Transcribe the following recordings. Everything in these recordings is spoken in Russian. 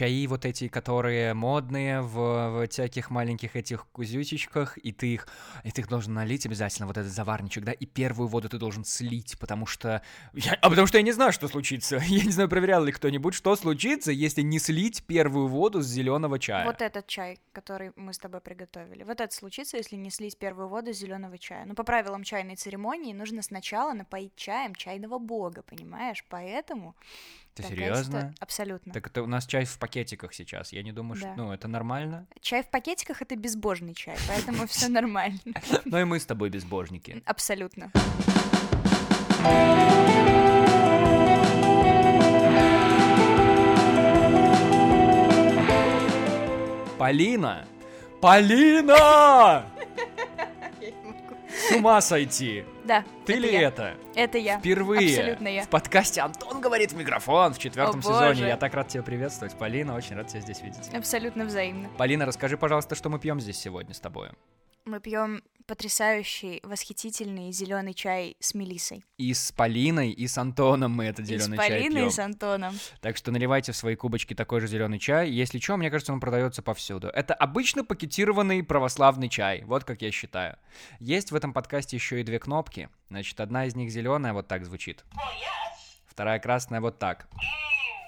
чаи вот эти, которые модные в, в всяких маленьких этих кузючечках, и ты их, и ты их должен налить обязательно, вот этот заварничек, да, и первую воду ты должен слить, потому что... Я, а потому что я не знаю, что случится. Я не знаю, проверял ли кто-нибудь, что случится, если не слить первую воду с зеленого чая. Вот этот чай, который мы с тобой приготовили. Вот это случится, если не слить первую воду с зеленого чая. Но по правилам чайной церемонии нужно сначала напоить чаем чайного бога, понимаешь? Поэтому Ты серьезно? Абсолютно. Так это у нас чай в пакетиках сейчас. Я не думаю, что... Да. Ну, это нормально. Чай в пакетиках это безбожный чай, поэтому все нормально. Ну и мы с тобой безбожники. Абсолютно. Полина! Полина! С ума сойти! Да. Ты это ли я. это? Это я. Впервые Абсолютно я. в подкасте Антон говорит в микрофон в четвертом О, сезоне. боже. Я так рад тебя приветствовать, Полина. Очень рад тебя здесь видеть. Абсолютно взаимно. Полина, расскажи, пожалуйста, что мы пьем здесь сегодня с тобой. Мы пьем потрясающий, восхитительный зеленый чай с мелисой. И с Полиной, и с Антоном мы этот И с зеленый чай Полиной, пьем. и с Антоном. Так что наливайте в свои кубочки такой же зеленый чай. Если что, мне кажется, он продается повсюду. Это обычно пакетированный православный чай, вот как я считаю. Есть в этом подкасте еще и две кнопки. Значит, одна из них зеленая, вот так звучит. Вторая красная, вот так.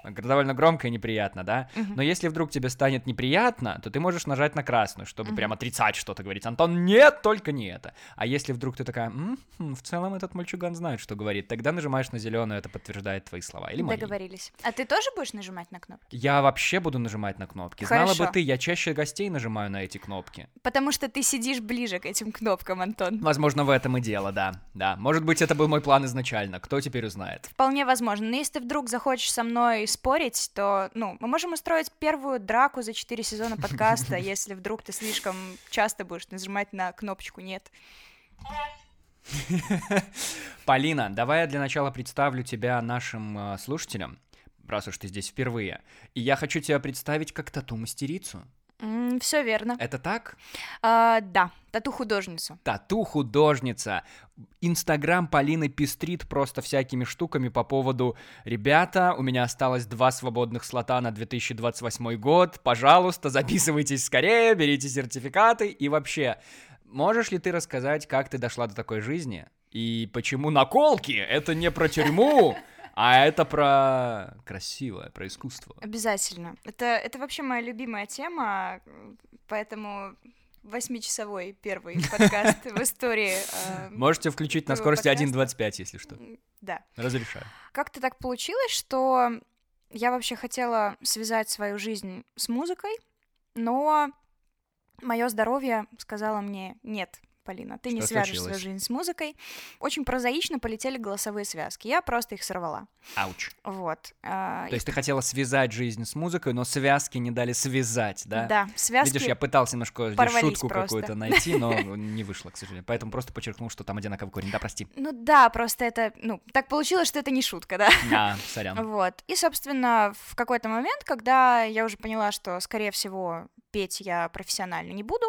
Довольно громко и неприятно, да? Мгм. Но если вдруг тебе станет неприятно, то ты можешь нажать на красную, чтобы прям отрицать что-то, говорить, Антон, нет, только не это. А если вдруг ты такая, «М, хм, в целом этот мальчуган знает, что говорит, тогда нажимаешь на зеленую, это подтверждает твои слова. Или мои. Договорились. А ты тоже будешь нажимать на кнопку? Я вообще буду нажимать на кнопки. Знала Хорошо. бы ты, я чаще гостей нажимаю на эти кнопки. Потому что ты сидишь ближе к этим кнопкам, Антон. Возможно, в этом и дело, да. Да. Может быть, это был мой план изначально. Кто теперь узнает? Вполне возможно. Но если ты вдруг захочешь со мной спорить, то, ну, мы можем устроить первую драку за четыре сезона подкаста, если вдруг ты слишком часто будешь нажимать на кнопочку «нет». Полина, давай я для начала представлю тебя нашим э, слушателям, раз уж ты здесь впервые. И я хочу тебя представить как тату-мастерицу. Все верно. Это так? А, да, тату-художницу. Тату-художница. Инстаграм Полины пестрит просто всякими штуками по поводу «Ребята, у меня осталось два свободных слота на 2028 год, пожалуйста, записывайтесь скорее, берите сертификаты и вообще...» Можешь ли ты рассказать, как ты дошла до такой жизни? И почему наколки? Это не про тюрьму, а это про красивое, про искусство. Обязательно. Это, это вообще моя любимая тема, поэтому восьмичасовой первый подкаст в истории. э, Можете включить на скорости подкаста. 1.25, если что. Да. Разрешаю. Как-то так получилось, что я вообще хотела связать свою жизнь с музыкой, но мое здоровье сказало мне нет. Полина, ты не Что свяжешь случилось? свою жизнь с музыкой. Очень прозаично полетели голосовые связки. Я просто их сорвала. Ауч. Вот. а, То есть ты хотела связать жизнь с музыкой, но связки не дали связать, да? Да, связки. Видишь, я пытался немножко здесь шутку какую-то найти, но не вышло, к сожалению. Поэтому просто подчеркнул, что там одинаковый корень. Да, прости. Ну да, просто это, ну, так получилось, что это не шутка, да? А, сорян. Вот. И, собственно, в какой-то момент, когда я уже поняла, что, скорее всего, петь я профессионально не буду,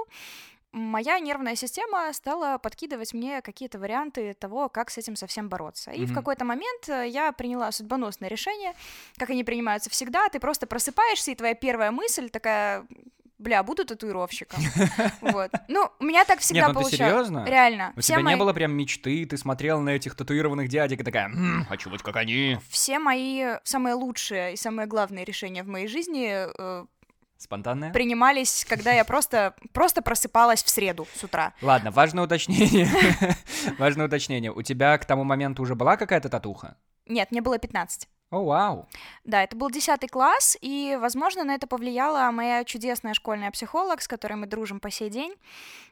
моя нервная система стала подкидывать мне какие-то варианты того, как с этим совсем бороться. И в Мгм. какой-то момент э, я приняла судьбоносное решение, как они принимаются всегда, ты просто просыпаешься, и твоя первая мысль такая, бля, буду татуировщиком. Вот. Ну, у меня так всегда Нет, ну получалось. серьезно? Реально. У Все тебя не мои- было прям мечты, ты смотрел на этих татуированных дядек и такая, «М, хочу быть как они. все мои самые лучшие и самые главные решения в моей жизни э, Спонтанная? принимались, когда я просто, просто просыпалась в среду с утра. Ладно, важное уточнение. Важное уточнение. У тебя к тому моменту уже была какая-то татуха? Нет, мне было 15. О, вау. Да, это был 10 класс, и, возможно, на это повлияла моя чудесная школьная психолог, с которой мы дружим по сей день.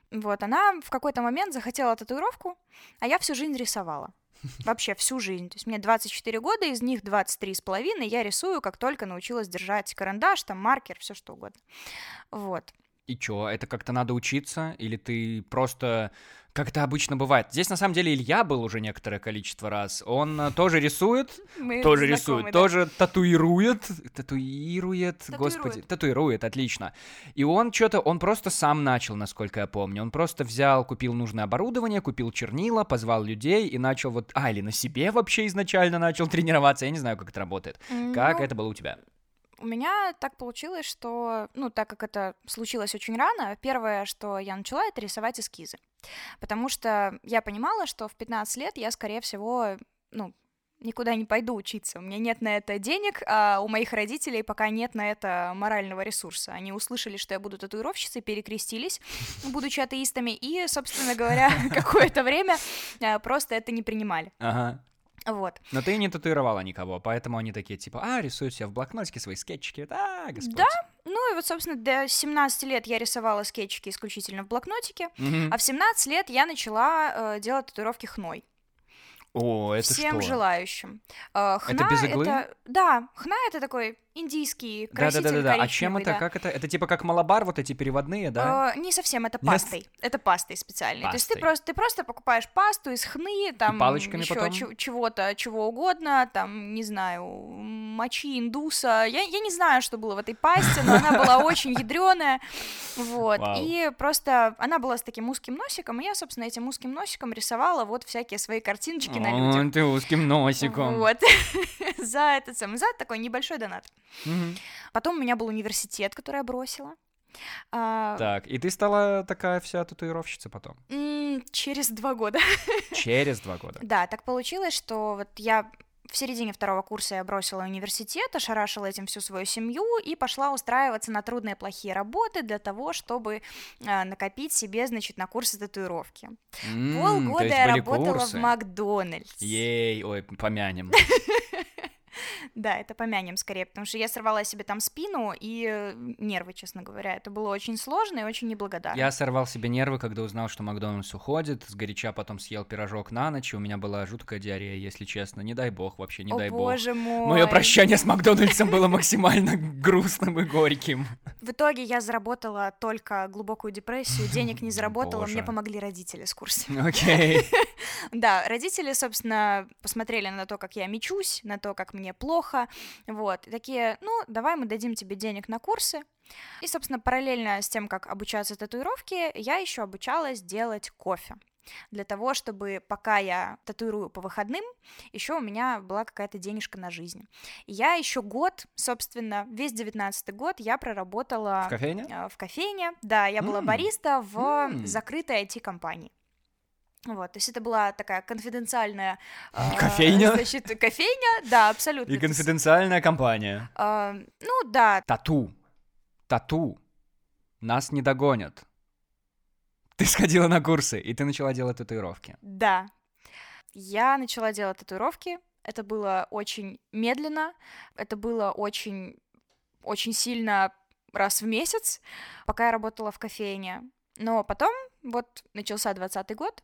Вот, она в какой-то момент захотела татуировку, а я всю жизнь рисовала. Вообще всю жизнь. То есть мне 24 года, из них 23 с половиной я рисую, как только научилась держать карандаш, там маркер, все что угодно. Вот. И чё, это как-то надо учиться? Или ты просто... Как это обычно бывает. Здесь, на самом деле, Илья был уже некоторое количество раз. Он э, тоже рисует, Мы тоже знакомы, рисует, да. тоже татуирует, татуирует, Татуирует. господи, татуирует, отлично. И он что-то, он просто сам начал, насколько я помню. Он просто взял, купил нужное оборудование, купил чернила, позвал людей и начал вот, а, или на себе вообще изначально начал тренироваться, я не знаю, как это работает. Как Ну, это было у тебя? У меня так получилось, что, ну, так как это случилось очень рано, первое, что я начала, это рисовать эскизы. Потому что я понимала, что в 15 лет я, скорее всего, ну, никуда не пойду учиться. У меня нет на это денег, а у моих родителей пока нет на это морального ресурса. Они услышали, что я буду татуировщицей, перекрестились, будучи атеистами, и, собственно говоря, какое-то время а, просто это не принимали. Ага. Вот. Но ты не татуировала никого, поэтому они такие, типа, а, рисуют себе в блокнотике свои скетчики, да, господь. Да, ну и вот, собственно, до 17 лет я рисовала скетчики исключительно в блокнотике, Мгм. а в 17 лет я начала э, делать татуировки хной. О, это Всем что? желающим. Э, хна без иглы? это- Да, хна это такой индийский краситель Да-да-да-да, а чем это, да. как это? Это типа как малабар, вот эти переводные, да? Э, не совсем, это пастой. Это пастой специальной. То есть ты Пастой. просто, ты просто покупаешь пасту из хны, там палочками еще потом? чего-то, чего угодно, там, не знаю, мочи индуса. Я, я не знаю, что было в этой пасте, но она была очень ядреная. Вот. И просто она была с таким узким носиком, и я, собственно, этим узким носиком рисовала вот всякие свои картиночки на людях. Ты узким носиком. Вот. За этот самый, за такой небольшой донат. Мгм. Потом у меня был университет, который я бросила. А, Так, и ты стала такая вся татуировщица потом? м, через два года. Через два года. Да, так получилось, что вот я в середине второго курса я бросила университет, ошарашила этим всю свою семью и пошла устраиваться на трудные плохие работы для того, чтобы а, накопить себе, значит, на курсы татуировки. То Полгода я работала курсы? в Макдональдс. Ей, ой, помянем. Да, это помянем скорее, потому что я сорвала себе там спину и э, нервы, честно говоря. Это было очень сложно и очень неблагодарно. Я сорвал себе нервы, когда узнал, что Макдональдс уходит, сгоряча потом съел пирожок на ночь, и у меня была жуткая диарея, если честно. Не дай бог, вообще, не О дай бог. боже мой. Мое прощание с Макдональдсом было максимально грустным и горьким. В итоге я заработала только глубокую депрессию, денег не заработала, мне помогли родители с курсами. Окей. Да, родители, собственно, посмотрели на то, как я мечусь, на то, как мне плохо, вот, и такие, ну, давай мы дадим тебе денег на курсы. И, собственно, параллельно с тем, как обучаться татуировке, я еще обучалась делать кофе. Для того, чтобы пока я татуирую по выходным, еще у меня была какая-то денежка на жизнь. И я еще год, собственно, весь девятнадцатый год я проработала В кофейне? э, в кофейне. Да, я была бариста в закрытой IT-компании. Вот, то есть это была такая конфиденциальная... э, Кофейня? Значит, кофейня, да, абсолютно. И конфиденциальная компания. э, ну, да, Тату. Тату. Нас не догонят. Ты сходила на курсы, и ты начала делать татуировки. да. Я начала делать татуировки. Это было очень медленно, это было очень, очень сильно раз в месяц, пока я работала в кофейне. Но потом, вот, начался двадцатый год, и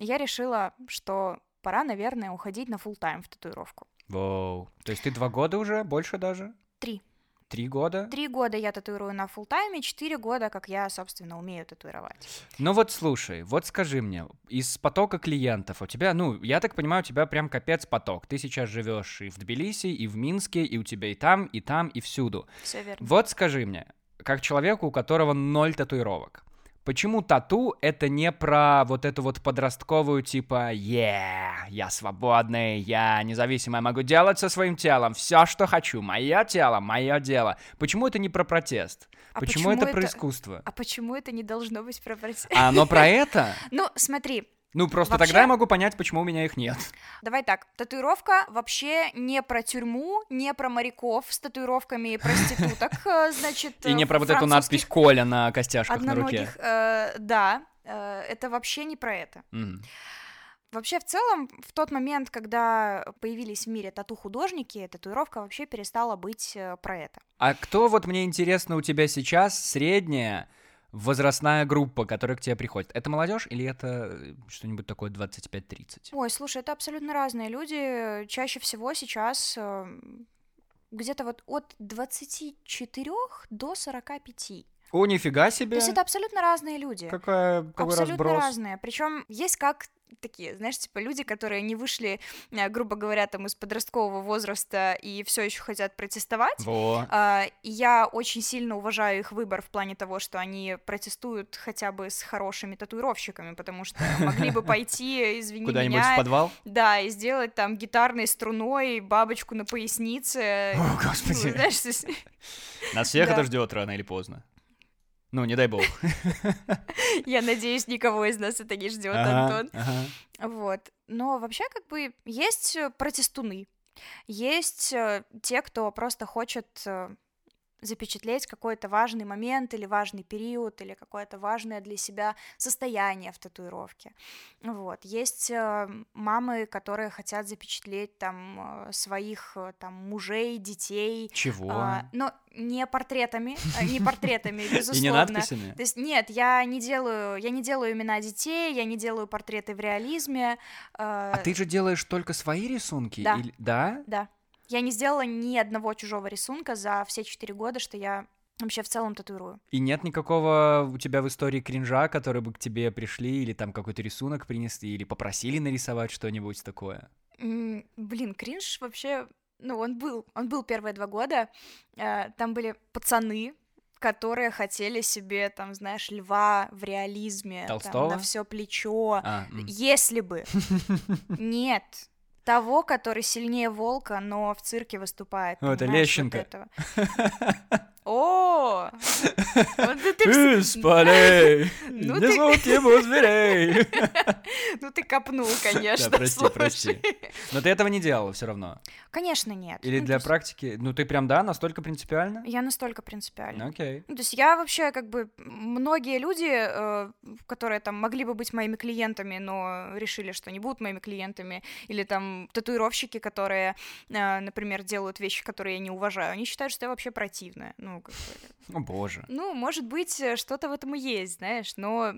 я решила, что пора, наверное, уходить на full тайм в татуировку. Воу. То есть ты два года уже? Больше даже? Три. Три года? Три года я татуирую на full тайме, четыре года, как я, собственно, умею татуировать. Ну вот слушай, вот скажи мне, из потока клиентов у тебя, ну, я так понимаю, у тебя прям капец поток. Ты сейчас живешь и в Тбилиси, и в Минске, и у тебя и там, и там, и всюду. Все верно. Вот скажи мне, как человеку, у которого ноль татуировок, почему тату это не про вот эту вот подростковую типа «Yeah, я свободный, я независимый, могу делать со своим телом все, что хочу, мое тело, мое дело». Почему это не про протест? А почему, почему это про это- искусство? А почему это не должно быть про протест? А оно про это? Ну, смотри, Ну, просто Вообще- тогда я могу понять, почему у меня их нет. давай так. Татуировка вообще не про тюрьму, не про моряков с татуировками и проституток, э, значит, И не э, про вот эту надпись «Коля» на костяшках на руке. э, Да, это вообще не про это. Вообще, в целом, в тот момент, когда появились в мире тату-художники, татуировка вообще перестала быть про это. А кто, вот мне интересно, у тебя сейчас средняя возрастная группа, которая к тебе приходит? Это молодежь или это э, что-нибудь такое 25-30? Ой, слушай, это абсолютно разные люди. Чаще всего сейчас э, где-то вот от 24 до 45. О, нифига То себе! есть это абсолютно разные люди. Какая, какой абсолютно разброс. разные. Причем есть как такие, знаешь, типа люди, которые не вышли, э, грубо говоря, там из подросткового возраста и все еще хотят протестовать. Во. А, я очень сильно уважаю их выбор в плане того, что они протестуют хотя бы с хорошими татуировщиками, потому что могли бы пойти, извини Куда-нибудь в меня, подвал? да, и сделать там гитарной струной бабочку на пояснице. О, господи. знаешь, Нас всех это ждет рано или поздно. Ну, не дай бог. я надеюсь, никого из нас это не ждет, Антон. Вот. Но вообще, как бы, есть э, протестуны, есть э, те, кто просто хочет э, запечатлеть какой-то важный момент или важный период, или какое-то важное для себя состояние в татуировке. Вот. Есть э, мамы, которые хотят запечатлеть там э, своих э, там мужей, детей, Чего? а, но не портретами, э, не портретами, безусловно. И не надписями? То есть нет, я не делаю, я не делаю имена детей, я не делаю портреты в реализме. А ты же делаешь только свои рисунки? Да. или- Да? Да. Я не сделала ни одного чужого рисунка за все четыре года, что я вообще в целом татуирую. И нет никакого у тебя в истории кринжа, который бы к тебе пришли, или там какой-то рисунок принесли, или попросили нарисовать что-нибудь такое? Блин, кринж вообще, ну, он был, он был первые два года. Э, Там были пацаны, которые хотели себе, там, знаешь, льва в реализме, там, Толстого? на все плечо. А, м. Если бы. Нет. Того, который сильнее волка, но в цирке выступает. О, это понимаешь, Лещенко. вот этого. О! Вот это ты вс- Из полей Ну не зовут ему зверей. Ну ты копнул, конечно. Да, прости, прости. Но ты этого не делала все равно. Конечно, нет. Или Ну, для практики? Ну ты прям, да, настолько принципиально? Я настолько принципиально. Окей. Ну, то есть я вообще как бы многие люди, э, которые там могли бы быть моими клиентами, но решили, что не будут моими клиентами, или там татуировщики, которые, э, например, делают вещи, которые я не уважаю, они считают, что я вообще противная. Ну, как бы, О боже. ну, может быть, э, что-то в этом и есть, знаешь, но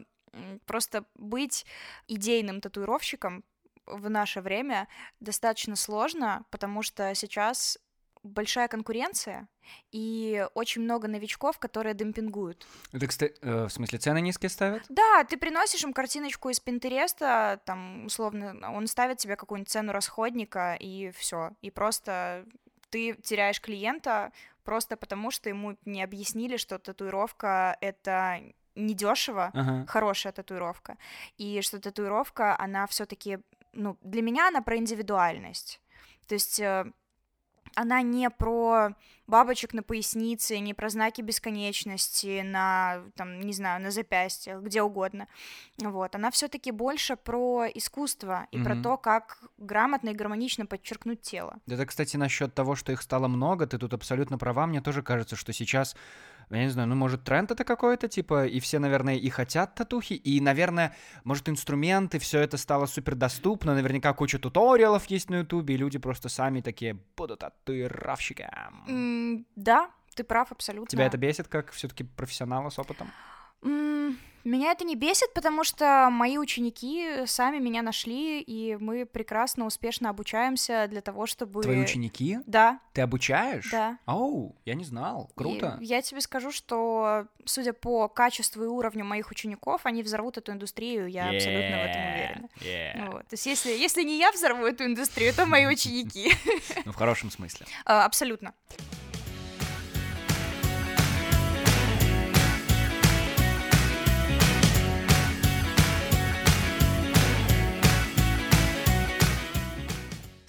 просто быть идейным татуировщиком в наше время достаточно сложно, потому что сейчас большая конкуренция и очень много новичков, которые демпингуют. Это, кстати, э, в смысле, цены низкие ставят? Да, ты приносишь им картиночку из Пинтереста, там, условно, он ставит тебе какую-нибудь цену расходника, и все. И просто ты теряешь клиента просто потому, что ему не объяснили, что татуировка — это недешево, Ага. хорошая татуировка, и что татуировка, она все таки ну, для меня она про индивидуальность. То есть э, она не про бабочек на пояснице, не про знаки бесконечности на, там, не знаю, на запястьях, где угодно. Вот. Она все таки больше про искусство и про Мгм. то, как грамотно и гармонично подчеркнуть тело. Это, кстати, насчет того, что их стало много, ты тут абсолютно права. Мне тоже кажется, что сейчас, я не знаю, ну, может, тренд это какой-то, типа, и все, наверное, и хотят татухи, и, наверное, может, инструменты, все это стало супер доступно, наверняка куча туториалов есть на ютубе, и люди просто сами такие, буду татуировщиком. М, да, ты прав абсолютно. Тебя это бесит, как все-таки профессионала с опытом? Меня это не бесит, потому что мои ученики сами меня нашли, и мы прекрасно, успешно обучаемся для того, чтобы... Твои ученики? Да, Ты обучаешь? да. Оу, я не знал. Круто. И я тебе скажу, что, судя по качеству и уровню моих учеников, они взорвут эту индустрию, я абсолютно в этом уверена. Yeah. Вот. То есть если, если не я взорву эту индустрию, то мои ученики. Ну, в хорошем смысле. А, Абсолютно.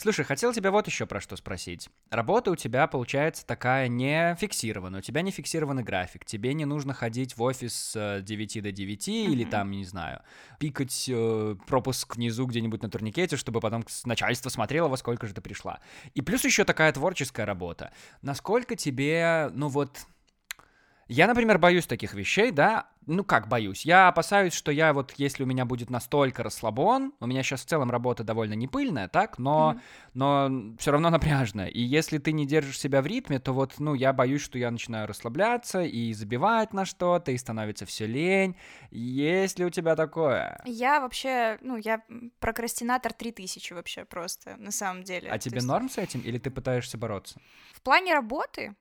Слушай, хотел тебя вот еще про что спросить. Работа у тебя получается такая не фиксированная, у тебя не фиксированный график, тебе не нужно ходить в офис с э, 9 до 9 или Мгм. там, не знаю, пикать э, пропуск внизу где-нибудь на турникете, чтобы потом с- начальство смотрело, во сколько же ты пришла. И плюс еще такая творческая работа. Насколько тебе, ну вот, я, например, боюсь таких вещей, да. Ну как боюсь? Я опасаюсь, что я вот, если у меня будет настолько расслабон, у меня сейчас в целом работа довольно не пыльная, так, но, Мгм. но все равно напряжная. И если ты не держишь себя в ритме, то вот, ну, я боюсь, что я начинаю расслабляться и забивать на что-то, и становится все лень. Есть ли у тебя такое? Я вообще, ну, я прокрастинатор 3000 вообще просто, на самом деле. А То тебе есть норм с этим, или ты пытаешься бороться? В плане работы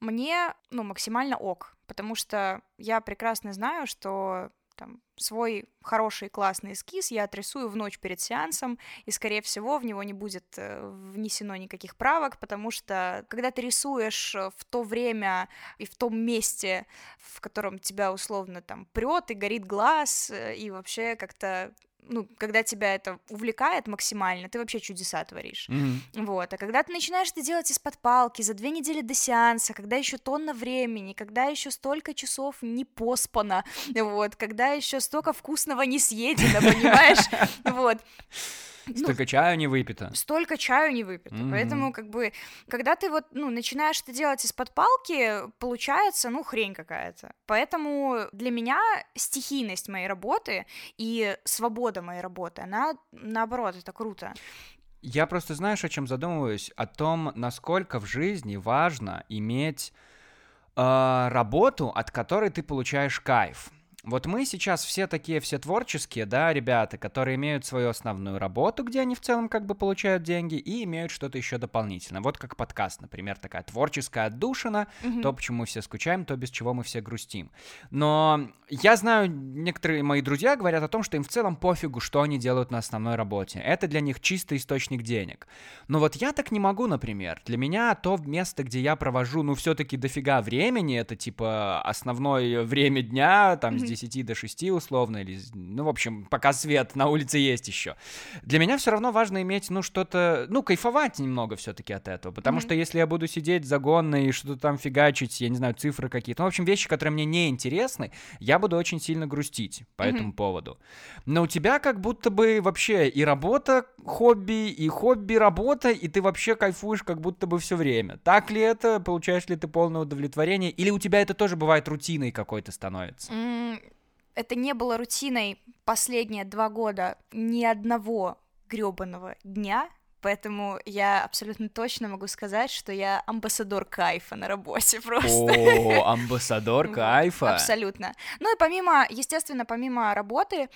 мне, ну, максимально ок, потому что я прекрасно знаю, что там, свой хороший классный эскиз я отрисую в ночь перед сеансом, и, скорее всего, в него не будет э, внесено никаких правок, потому что, когда ты рисуешь э, в то время и в том месте, в котором тебя условно там прет и горит глаз, э, и вообще как-то ну, когда тебя это увлекает максимально, ты вообще чудеса творишь. Мгм. Вот, а когда ты начинаешь это делать из-под палки за две недели до сеанса, когда еще тонна времени, когда еще столько часов не поспано, вот, когда еще столько вкусного не съедено, понимаешь, вот. Ну, Столько чая не выпито. столько чаю не выпито. Мгм. Поэтому, как бы, когда ты вот, ну, начинаешь это делать из-под палки, получается, ну, хрень какая-то. Поэтому для меня стихийность моей работы и свобода моей работы, она, наоборот, это круто. Я просто, знаешь, о чем задумываюсь? О том, насколько в жизни важно иметь э, работу, от которой ты получаешь кайф. Вот мы сейчас все такие, все творческие, да, ребята, которые имеют свою основную работу, где они в целом как бы получают деньги, и имеют что-то еще дополнительно. Вот как подкаст, например, такая творческая отдушина, Мгм. то, почему мы все скучаем, то, без чего мы все грустим. Но я знаю, некоторые мои друзья говорят о том, что им в целом пофигу, что они делают на основной работе. Это для них чистый источник денег. Но вот я так не могу, например. Для меня то место, где я провожу, ну, все-таки дофига времени, это типа основное время дня, там, с Мгм. 10 до 6 условно, или, ну, в общем, пока свет на улице есть еще. Для меня все равно важно иметь, ну, что-то, ну, кайфовать немного все-таки от этого, потому Мгм. что если я буду сидеть загонно и что-то там фигачить, я не знаю, цифры какие-то, ну, в общем, вещи, которые мне не интересны, я буду очень сильно грустить по Мгм. этому поводу. Но у тебя как будто бы вообще и работа хобби, и хобби работа, и ты вообще кайфуешь как будто бы все время. Так ли это? Получаешь ли ты полное удовлетворение? Или у тебя это тоже бывает рутиной какой-то становится? М, Это не было рутиной последние два года ни одного грёбаного дня, поэтому я абсолютно точно могу сказать, что я амбассадор кайфа на работе просто. О, амбассадор кайфа. Абсолютно. Ну и помимо, естественно, помимо работы,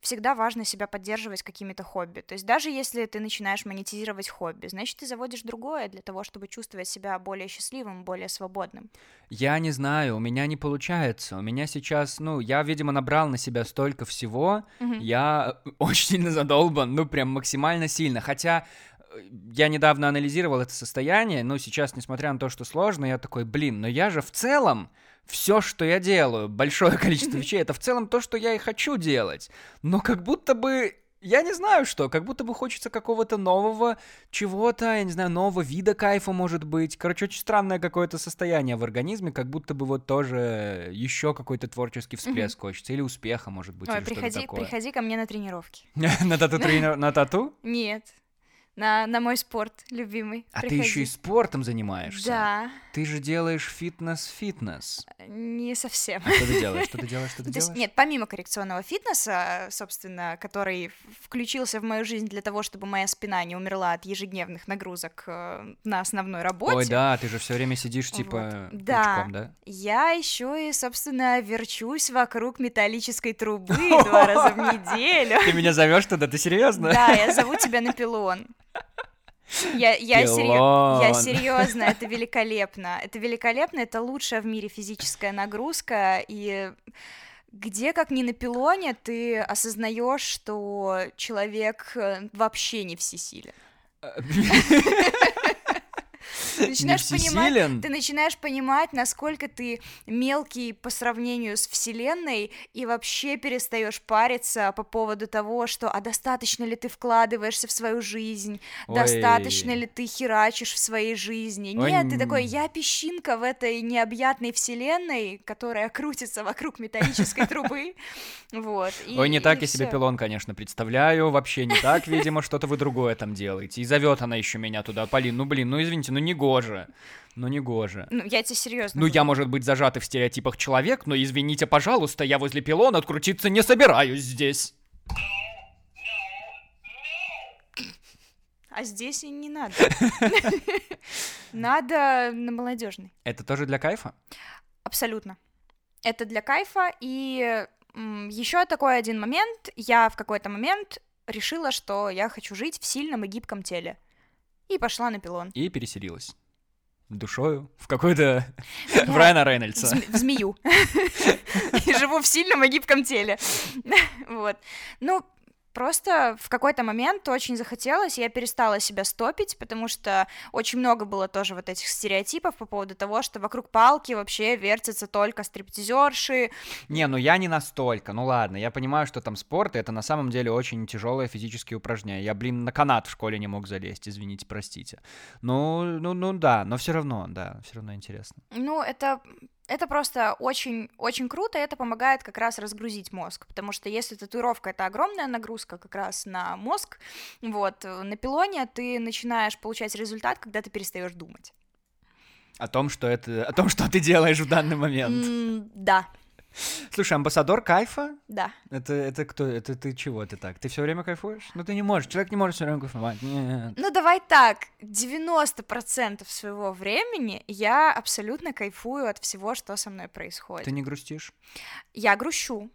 всегда важно себя поддерживать какими-то хобби. То есть даже если ты начинаешь монетизировать хобби, значит, ты заводишь другое для того, чтобы чувствовать себя более счастливым, более свободным. Я не знаю, у меня не получается. У меня сейчас, ну, я, видимо, набрал на себя столько всего, Мгм. я очень сильно задолбан, ну, прям максимально сильно. Хотя э, я недавно анализировал это состояние, но сейчас, несмотря на то, что сложно, я такой, блин, но я же в целом все, что я делаю, большое количество вещей, это в целом то, что я и хочу делать. Но как будто бы я не знаю что, как будто бы хочется какого-то нового чего-то, я не знаю, нового вида кайфа, может быть. Короче, очень странное какое-то состояние в организме, как будто бы вот тоже еще какой-то творческий всплеск хочется, или успеха, может быть, Ой, или что-то приходи, такое. приходи ко мне на тренировки. На тату тренер- на тату? Нет, на, на мой спорт любимый. А ты Приходи. еще и спортом занимаешься. Да, Ты же делаешь фитнес-фитнес. не совсем. А что ты делаешь? Что ты делаешь? Что ты То есть, делаешь? нет, помимо коррекционного фитнеса, собственно, который включился в мою жизнь для того, чтобы моя спина не умерла от ежедневных нагрузок э, на основной работе, Ой, да, ты же все время сидишь типа Вот. Да. крючком, да? я еще и, собственно, верчусь вокруг металлической трубы два раза в неделю. Ты меня зовешь туда, ты серьезно? Да, я зову тебя на пилон. Я, я, серьё- я серьезно, это великолепно. Это великолепно, это лучшая в мире физическая нагрузка. И где, как ни на пилоне, ты осознаешь, что человек э, вообще не всесилен. Ты начинаешь понимать, ты начинаешь понимать, насколько ты мелкий по сравнению с Вселенной, и вообще перестаешь париться по поводу того, что а достаточно ли ты вкладываешься в свою жизнь, достаточно Ой. ли ты херачишь в своей жизни. Ой, Нет, ты такой, я песчинка в этой необъятной Вселенной, которая крутится вокруг металлической трубы. Вот. Ой, не так я себе пилон, конечно, представляю. Вообще не так, видимо, что-то вы другое там делаете. И зовет она еще меня туда. Полин, ну блин, ну извините, ну не гоже. Ну не гоже. Ну, я тебе серьезно. Ну, я, может быть, зажатый в стереотипах человек, но извините, пожалуйста, я возле пилона открутиться не собираюсь здесь. А здесь и не надо. Надо на молодежный. Это тоже для кайфа? Абсолютно. Это для кайфа. И еще такой один момент. Я в какой-то момент решила, что я хочу жить в сильном и гибком теле. И пошла на пилон. И переселилась. душою в какой-то... в Райана Рейнольдса. В змею. И живу в сильном и гибком теле. Вот. Ну, Просто в какой-то момент очень захотелось, я перестала себя стопить, потому что очень много было тоже вот этих стереотипов по поводу того, что вокруг палки вообще вертятся только стриптизерши. Не, ну я не настолько, ну ладно, я понимаю, что там спорт, и это на самом деле очень тяжелые физические упражнения. Я, блин, на канат в школе не мог залезть, извините, простите. Ну, ну, ну да, но все равно, да, все равно интересно. Ну, это это просто очень-очень круто, и это помогает как раз разгрузить мозг, потому что если татуировка — это огромная нагрузка как раз на мозг, вот, на пилоне ты начинаешь получать результат, когда ты перестаешь думать. О том, что это... О том, что ты делаешь в данный момент. Mm, да, Слушай, амбассадор кайфа? Да. Это, это кто? Это ты чего ты так? Ты все время кайфуешь? Ну ты не можешь, человек не может все время кайфовать. Нет. Ну давай так, 90% своего времени я абсолютно кайфую от всего, что со мной происходит. Ты не грустишь? Я грущу.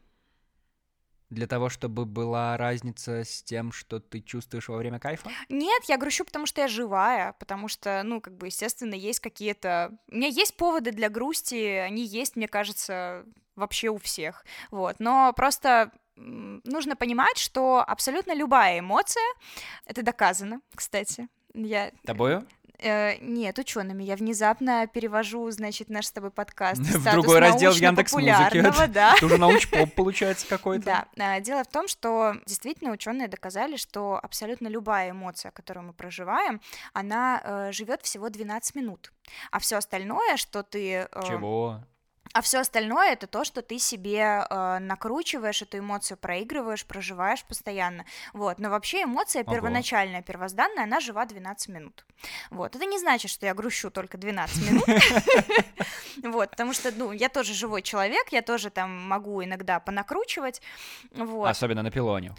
Для того, чтобы была разница с тем, что ты чувствуешь во время кайфа? Нет, я грущу, потому что я живая, потому что, ну, как бы, естественно, есть какие-то... У меня есть поводы для грусти, они есть, мне кажется, вообще у всех, вот, но просто нужно понимать, что абсолютно любая эмоция, это доказано, кстати, я... Тобою? Э, нет, учеными. Я внезапно перевожу, значит, наш с тобой подкаст в другой раздел в Яндекс Музыке. Да. Тоже научпоп получается какой-то. Да. Дело в том, что действительно ученые доказали, что абсолютно любая эмоция, которую мы проживаем, она э, живет всего 12 минут, а все остальное, что ты э, чего а все остальное это то, что ты себе э, накручиваешь, эту эмоцию проигрываешь, проживаешь постоянно. Вот. Но вообще эмоция Ого. первоначальная, первозданная, она жива 12 минут. Вот. Это не значит, что я грущу только 12 минут. Вот, потому что, ну, я тоже живой человек, я тоже там могу иногда понакручивать. Особенно на пилоне.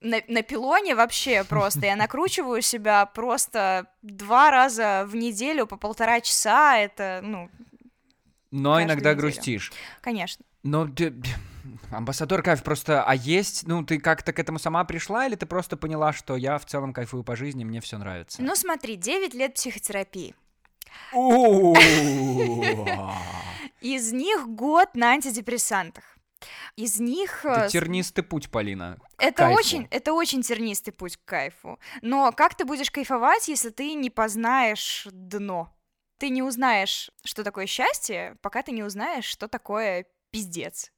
На, на пилоне вообще просто. Я накручиваю себя просто два раза в неделю по полтора часа. Это, ну, но иногда неделю. грустишь. Конечно. Но ты... Амбассадор кайф просто, а есть, ну, ты как-то к этому сама пришла, или ты просто поняла, что я в целом кайфую по жизни, мне все нравится? Ну, смотри, 9 лет психотерапии. Из них год на антидепрессантах. Из них... Это э, тернистый путь, Полина. Это очень, это очень тернистый путь к кайфу. Но как ты будешь кайфовать, если ты не познаешь дно? Ты не узнаешь, что такое счастье, пока ты не узнаешь, что такое пиздец.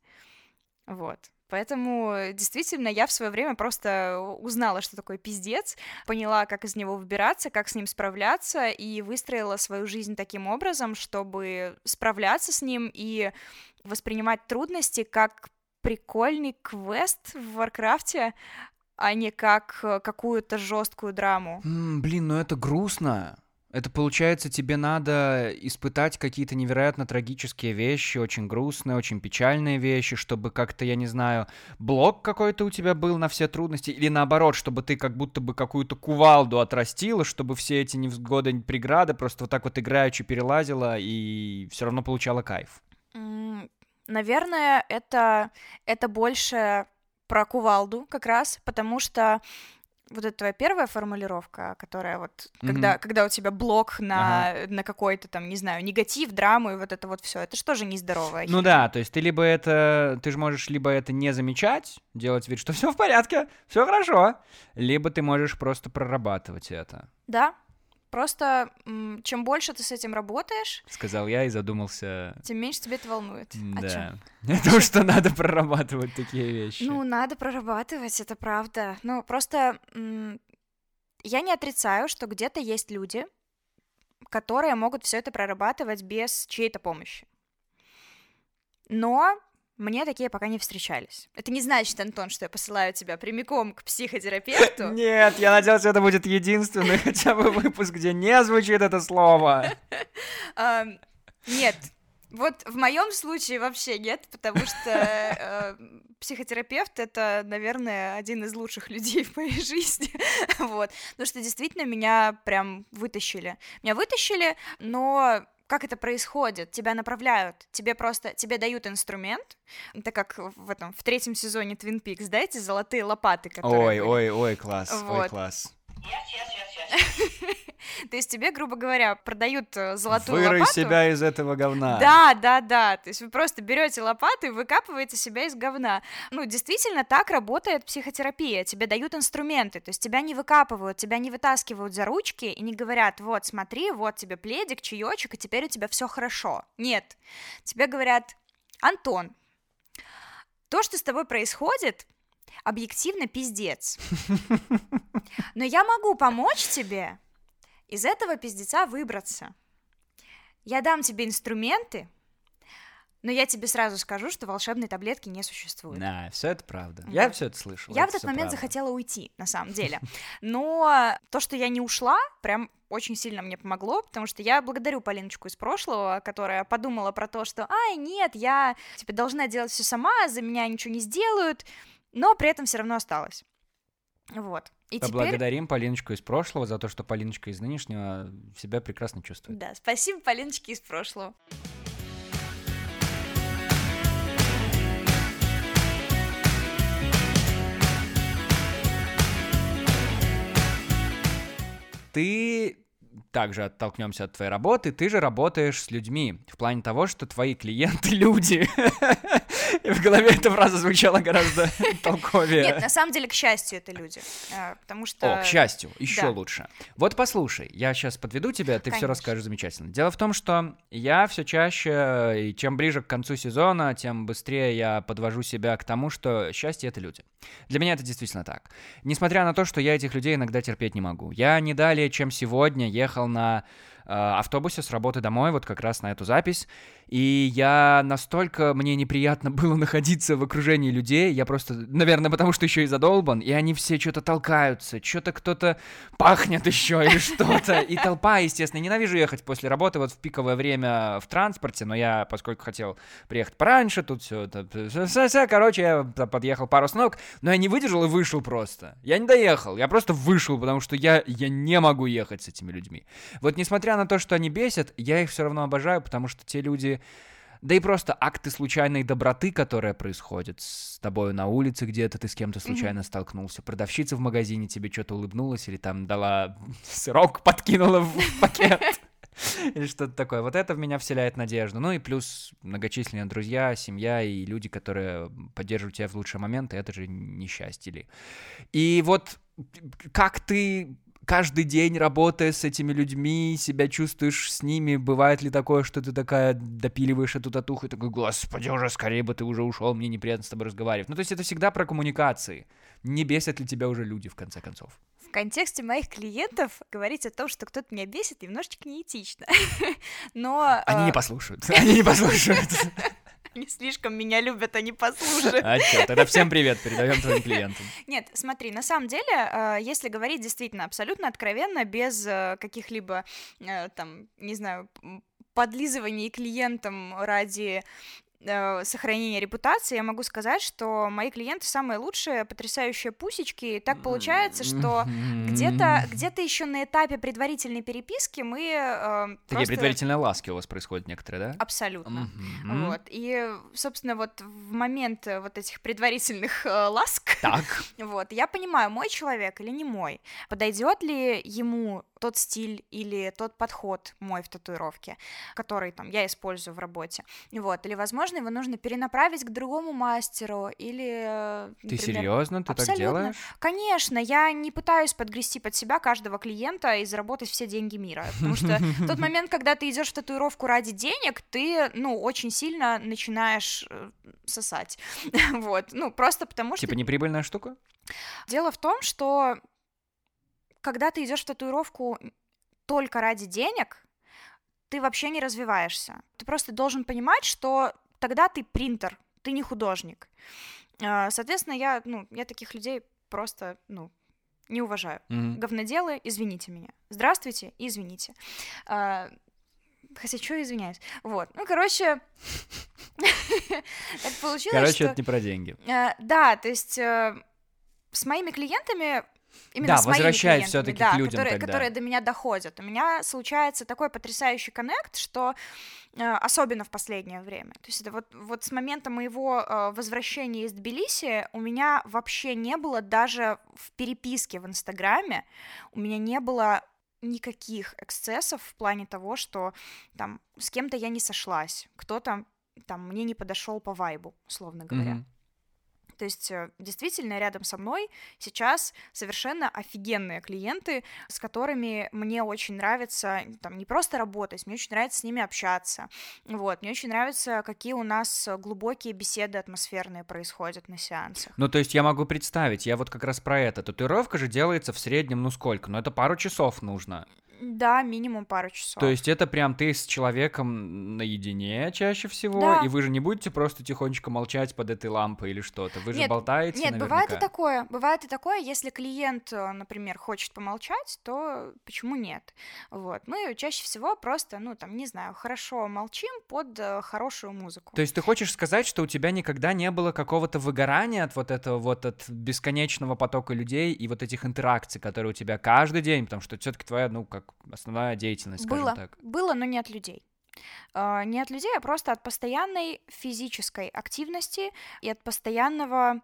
Вот. Поэтому действительно я в свое время просто узнала, что такое пиздец, поняла, как из него выбираться, как с ним справляться, и выстроила свою жизнь таким образом, чтобы справляться с ним и воспринимать трудности как прикольный квест в Варкрафте, а не как какую-то жесткую драму. Mm, блин, ну это грустно. Это получается, тебе надо испытать какие-то невероятно трагические вещи, очень грустные, очень печальные вещи, чтобы как-то, я не знаю, блок какой-то у тебя был на все трудности, или наоборот, чтобы ты как будто бы какую-то кувалду отрастила, чтобы все эти невзгоды, преграды просто вот так вот играючи перелазила и все равно получала кайф. Наверное, это, это больше про кувалду как раз, потому что вот это твоя первая формулировка, которая вот, mm-hmm. когда, когда у тебя блок на, ага. на какой-то там, не знаю, негатив, драму и вот это вот все, это же нездоровое? Ну да, то есть ты либо это, ты же можешь либо это не замечать, делать вид, что все в порядке, все хорошо, либо ты можешь просто прорабатывать это. Да, Просто чем больше ты с этим работаешь, сказал я и задумался. Тем меньше тебе это волнует. Да. То, что надо прорабатывать такие вещи. Ну, надо прорабатывать, это правда. Ну, просто я не отрицаю, что где-то есть люди, которые могут все это прорабатывать без чьей-то помощи. Но мне такие пока не встречались. Это не значит, Антон, что я посылаю тебя прямиком к психотерапевту. Нет, я надеялся, это будет единственный хотя бы выпуск, где не звучит это слово. Нет, вот в моем случае вообще нет, потому что э, психотерапевт это, наверное, один из лучших людей в моей жизни. вот. Потому что действительно меня прям вытащили. Меня вытащили, но как это происходит? Тебя направляют, тебе просто, тебе дают инструмент, так как в этом, в третьем сезоне Twin Peaks, да, эти золотые лопаты, которые Ой, были. ой, ой, класс, вот. ой, класс. То есть тебе, грубо говоря, продают э, золотую Вырой лопату. себя из этого говна. Да, да, да. То есть вы просто берете лопату и выкапываете себя из говна. Ну, действительно, так работает психотерапия. Тебе дают инструменты, то есть тебя не выкапывают, тебя не вытаскивают за ручки и не говорят, вот, смотри, вот тебе пледик, чаечек, и теперь у тебя все хорошо. Нет. Тебе говорят, Антон, то, что с тобой происходит, объективно пиздец. Но я могу помочь тебе из этого пиздеца выбраться. Я дам тебе инструменты, но я тебе сразу скажу, что волшебной таблетки не существует. Да, все это правда. Да. Я все это слышал. Я это в этот момент правда. захотела уйти, на самом деле. Но то, что я не ушла, прям очень сильно мне помогло, потому что я благодарю Полиночку из прошлого, которая подумала про то, что, ай, нет, я типа должна делать все сама, за меня ничего не сделают, но при этом все равно осталась. Вот. И теперь... Поблагодарим Полиночку из прошлого за то, что Полиночка из нынешнего себя прекрасно чувствует. Да, спасибо Полиночке из прошлого. Ты также оттолкнемся от твоей работы, ты же работаешь с людьми, в плане того, что твои клиенты — люди. И в голове эта фраза звучала гораздо толковее. Нет, на самом деле, к счастью, это люди. э, Потому что... О, к счастью, еще да. лучше. Вот послушай, я сейчас подведу тебя, ты все Конечно. расскажешь замечательно. Дело в том, что я все чаще, и чем ближе к концу сезона, тем быстрее я подвожу себя к тому, что счастье — это люди. Для меня это действительно так. Несмотря на то, что я этих людей иногда терпеть не могу. Я не далее, чем сегодня, ехал на э, автобусе с работы домой, вот как раз на эту запись, и я настолько, мне неприятно было находиться в окружении людей, я просто, наверное, потому что еще и задолбан, и они все что-то толкаются, что-то кто-то пахнет еще или что-то, и толпа, естественно, ненавижу ехать после работы вот в пиковое время в транспорте, но я, поскольку хотел приехать пораньше, тут все это, короче, я подъехал пару остановок, но я не выдержал и вышел просто. Я не доехал, я просто вышел, потому что я, я не могу ехать с этими людьми. Вот несмотря на то, что они бесят, я их все равно обожаю, потому что те люди... Да и просто акты случайной доброты, которая происходит с тобой на улице где-то, ты с кем-то случайно столкнулся, продавщица в магазине тебе что-то улыбнулась или там дала сырок, подкинула в пакет. Или что-то такое. Вот это в меня вселяет надежду. Ну и плюс многочисленные друзья, семья и люди, которые поддерживают тебя в лучшие моменты, это же несчастье. И вот как ты каждый день, работая с этими людьми, себя чувствуешь с ними, бывает ли такое, что ты такая допиливаешь эту татуху и такой, господи, уже скорее бы ты уже ушел, мне неприятно с тобой разговаривать. Ну, то есть это всегда про коммуникации. Не бесят ли тебя уже люди, в конце концов? В контексте моих клиентов говорить о том, что кто-то меня бесит, немножечко неэтично. Но Они э, не послушают. Они не послушают. они слишком меня любят, они послушают. А чё, тогда всем привет передаем твоим клиентам. Нет, смотри, на самом деле, э, если говорить действительно абсолютно откровенно, без э, каких-либо, э, там, не знаю, подлизываний клиентам ради э, сохранения репутации, я могу сказать, что мои клиенты самые лучшие, потрясающие пусечки. И так получается, что где-то где еще на этапе предварительной переписки мы э, Такие просто- предварительные ласки у вас происходят некоторые, да? Абсолютно. Мгм. Вот. И, собственно, вот в момент э, вот этих предварительных э, ласк, Так. вот, я понимаю, мой человек или не мой, подойдет ли ему тот стиль или тот подход мой в татуировке, который там я использую в работе, вот, или, возможно, его нужно перенаправить к другому мастеру, или... э, Ты например, серьезно? Ты так Абсолютно. делаешь? Конечно, я не пытаюсь подгрести под себя каждого клиента и заработать все деньги мира, потому что в тот момент, когда ты идешь в татуировку ради денег, ты, ну, очень сильно начинаешь э, сосать, вот, ну, просто потому что Типа неприбыльная штука? дело в том, что когда ты идешь в татуировку только ради денег, ты вообще не развиваешься. Ты просто должен понимать, что тогда ты принтер, ты не художник. А, Соответственно, я, ну, я таких людей просто, ну, не уважаю. Мгм. Говноделы, извините меня. Здравствуйте извините. А, Хотя, что извиняюсь? Вот. Ну, короче, так получилось, Короче, это не про деньги. Э, Да, то есть э, с моими клиентами Именно Да, с клиентами, всё-таки да, к людям которые, тогда. которые до меня доходят. У меня случается такой потрясающий коннект, что э, особенно в последнее время. То есть это вот, вот с момента моего э, возвращения из Тбилиси у меня вообще не было даже в переписке в Инстаграме, у меня не было никаких эксцессов в плане того, что там с кем-то я не сошлась, кто-то там мне не подошел по вайбу, условно говоря. Mm-hmm. То есть э, действительно рядом со мной сейчас совершенно офигенные клиенты, с которыми мне очень нравится там не просто работать, мне очень нравится с ними общаться. Вот, мне очень нравится, какие у нас глубокие беседы атмосферные происходят на сеансах. Ну, то есть я могу представить, я вот как раз про это. Татуировка же делается в среднем, ну сколько? Ну, это пару часов нужно. Да, минимум пару часов. То есть это прям ты с человеком наедине чаще всего, да. и вы же не будете просто тихонечко молчать под этой лампой или что-то, вы нет, же болтаете Нет, наверняка. бывает и такое, бывает и такое, если клиент, э, например, хочет помолчать, то почему нет? Вот, мы чаще всего просто, ну, там, не знаю, хорошо молчим под э, хорошую музыку. То есть ты хочешь сказать, что у тебя никогда не было какого-то выгорания от вот этого вот, от бесконечного потока людей и вот этих интеракций, которые у тебя каждый день, потому что все таки твоя, ну, как основная деятельность, скажем было, так. Было, но не от людей. Uh, не от людей, а просто от постоянной физической активности и от постоянного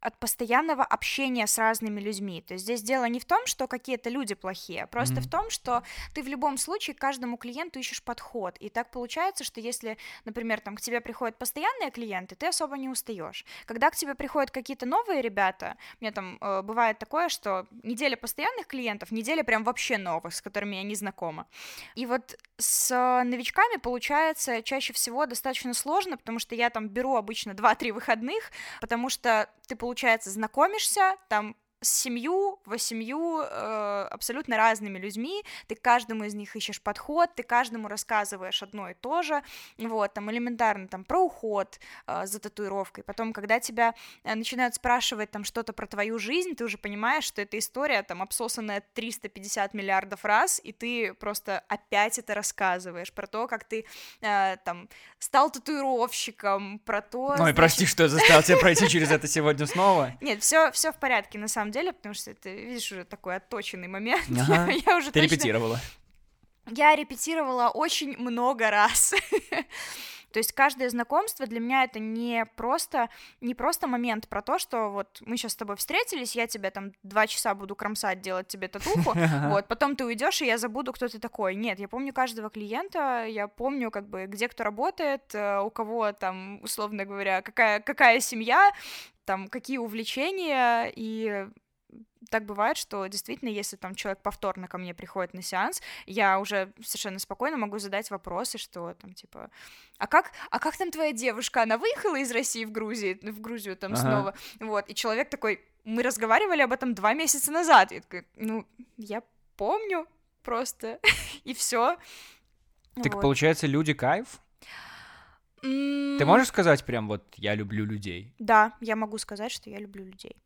от постоянного общения с разными людьми. То есть здесь дело не в том, что какие-то люди плохие, просто mm-hmm. в том, что ты в любом случае каждому клиенту ищешь подход. И так получается, что если, например, там к тебе приходят постоянные клиенты, ты особо не устаешь. Когда к тебе приходят какие-то новые ребята, меня там э, бывает такое, что неделя постоянных клиентов, неделя прям вообще новых, с которыми я не знакома. И вот с новичками получается чаще всего достаточно сложно, потому что я там беру обычно 2-3 выходных, потому что ты, получается, знакомишься, там с семью, восемью э, абсолютно разными людьми, ты каждому из них ищешь подход, ты каждому рассказываешь одно и то же, вот, там элементарно там про уход э, за татуировкой, потом, когда тебя э, начинают спрашивать там что-то про твою жизнь, ты уже понимаешь, что эта история там обсосанная 350 миллиардов раз, и ты просто опять это рассказываешь, про то, как ты э, там стал татуировщиком, про то... Ой, значит... прости, что я заставил тебя пройти через это сегодня снова. Нет, все, все в порядке, на самом самом деле, потому что это, видишь, уже такой отточенный момент. Ага. я, уже Ты точно... репетировала. Я репетировала очень много раз. То есть каждое знакомство для меня это не просто, не просто момент про то, что вот мы сейчас с тобой встретились, я тебя там два часа буду кромсать, делать тебе татуху, вот, потом ты уйдешь, и я забуду, кто ты такой. Нет, я помню каждого клиента, я помню, как бы, где кто работает, э, у кого там, условно говоря, какая, какая семья, там, какие увлечения, и так бывает, что действительно, если там человек повторно ко мне приходит на сеанс, я уже совершенно спокойно могу задать вопросы, что там типа, а как, а как там твоя девушка, она выехала из России в Грузию, в Грузию там ага. снова, вот, и человек такой, мы разговаривали об этом два месяца назад, и такой, ну, я помню просто, и все. Так вот. получается, люди кайф? Ты можешь сказать прям вот «я люблю людей»? Да, я могу сказать, что я люблю людей.